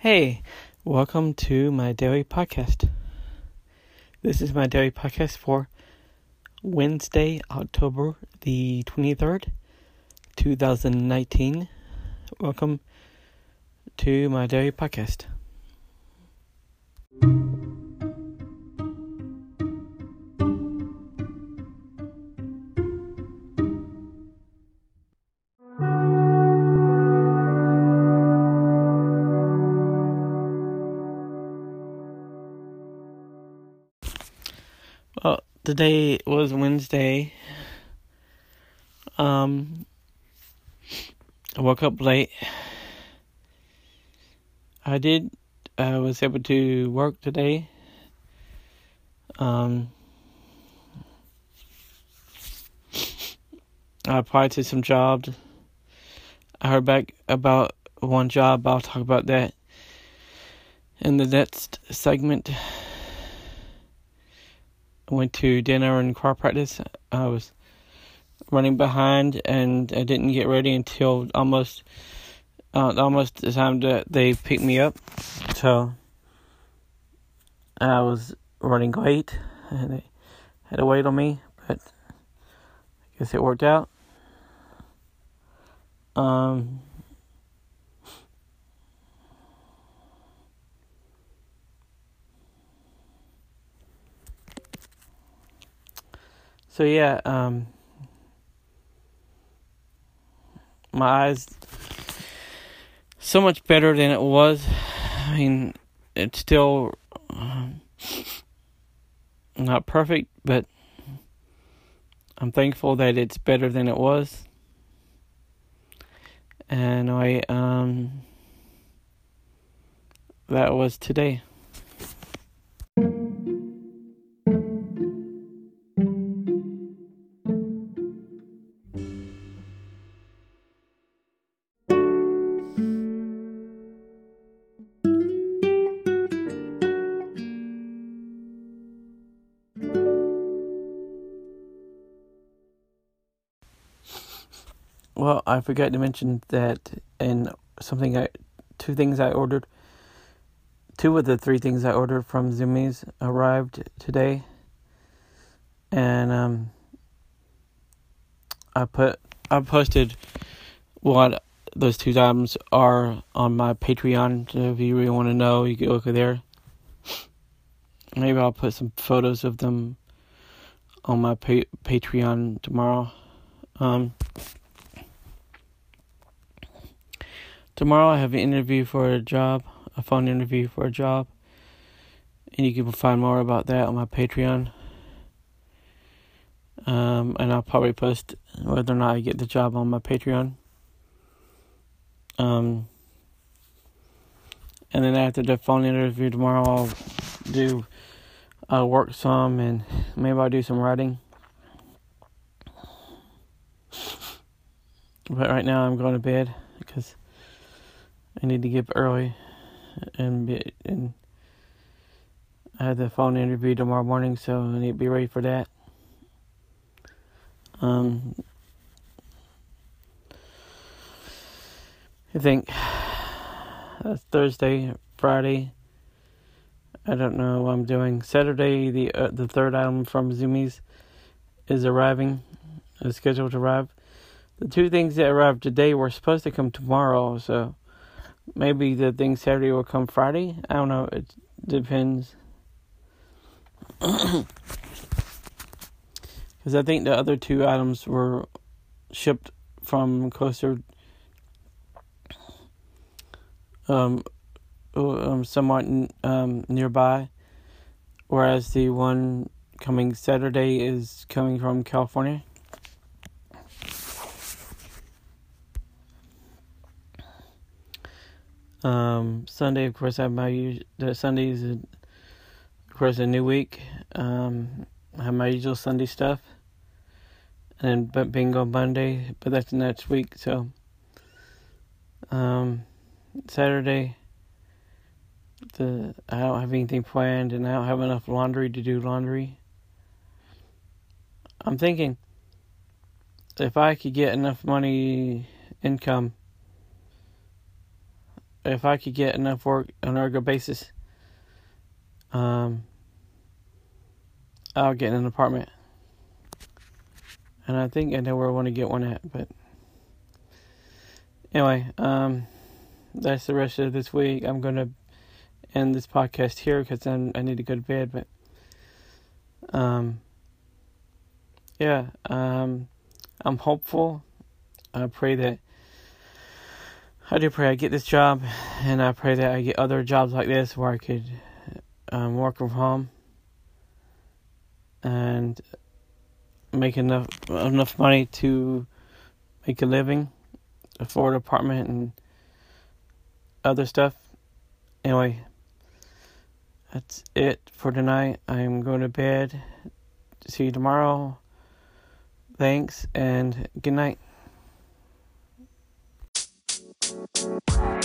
Hey, welcome to my daily podcast. This is my daily podcast for Wednesday, October the 23rd, 2019. Welcome to my daily podcast. Today was Wednesday. Um, I woke up late. I did. I was able to work today. Um, I applied to some jobs. I heard back about one job. I'll talk about that in the next segment. Went to dinner and car practice. I was running behind and I didn't get ready until almost uh, almost the time that they picked me up. So I was running late and they had to wait on me, but I guess it worked out. Um So yeah, um my eyes so much better than it was. I mean, it's still um, not perfect, but I'm thankful that it's better than it was. And I um that was today. Well, I forgot to mention that in something I two things I ordered two of the three things I ordered from Zumiez arrived today. And um I put I posted what those two items are on my Patreon. So if you really want to know, you can look there. Maybe I'll put some photos of them on my pa- Patreon tomorrow. Um Tomorrow I have an interview for a job, a phone interview for a job. And you can find more about that on my Patreon. Um, and I'll probably post whether or not I get the job on my Patreon. Um, and then after the phone interview tomorrow, I'll do, I'll work some and maybe I'll do some writing. But right now I'm going to bed because I need to get up early and be, and I have the phone interview tomorrow morning, so I need to be ready for that. Um, I think that's Thursday, Friday. I don't know what I'm doing. Saturday, the uh, the third item from Zumiez is arriving, is scheduled to arrive. The two things that arrived today were supposed to come tomorrow, so maybe the thing Saturday will come Friday. I don't know. It depends. Because I think the other two items were shipped from closer, um, um somewhat um, nearby, whereas the one coming Saturday is coming from California. Um, Sunday, of course, I have my the Sundays, is of course, a new week. Um, I have my usual Sunday stuff, and but bingo Monday, but that's next week. So, um, Saturday, the I don't have anything planned, and I don't have enough laundry to do laundry. I'm thinking if I could get enough money income if I could get enough work on a regular basis, um, I'll get an apartment. And I think I know where I want to get one at, but anyway, um, that's the rest of this week. I'm gonna end this podcast here because then I need to go to bed. But um, yeah, um, I'm hopeful. I pray that I do pray I get this job, and I pray that I get other jobs like this where I could um, work from home and make enough enough money to make a living, afford an apartment, and other stuff. Anyway, that's it for tonight. I'm going to bed. See you tomorrow. Thanks and good night. Bye.